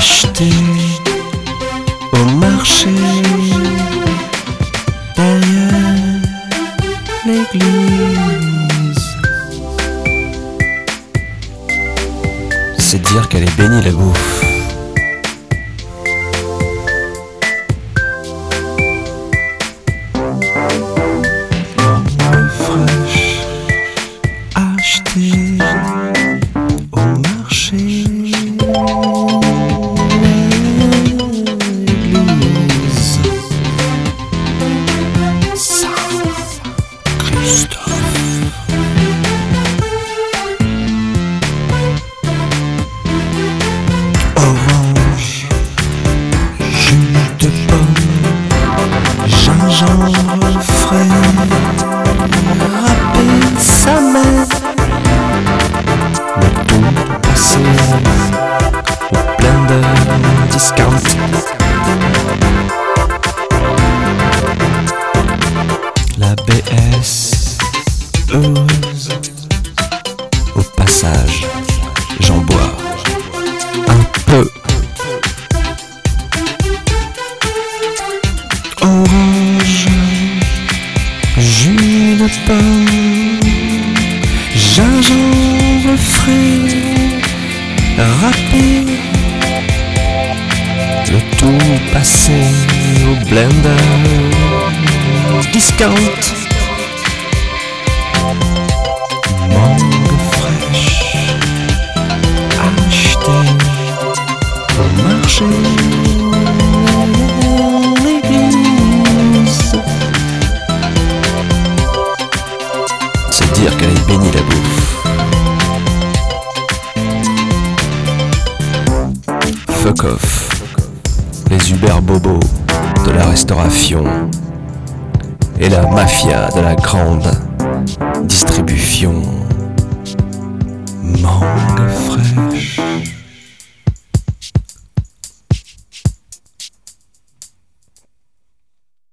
acheté au marché derrière l'église. C'est dire qu'elle est bénie la bouffe. Gingembre frais râper sa mère. Le tout passé au blender discount. La BS heureuse. Au passage, j'en bois un peu. De pomme, gingembre frais, râpé, le tout passé au blender, discount, Les Uber bobos de la restauration et la mafia de la grande distribution.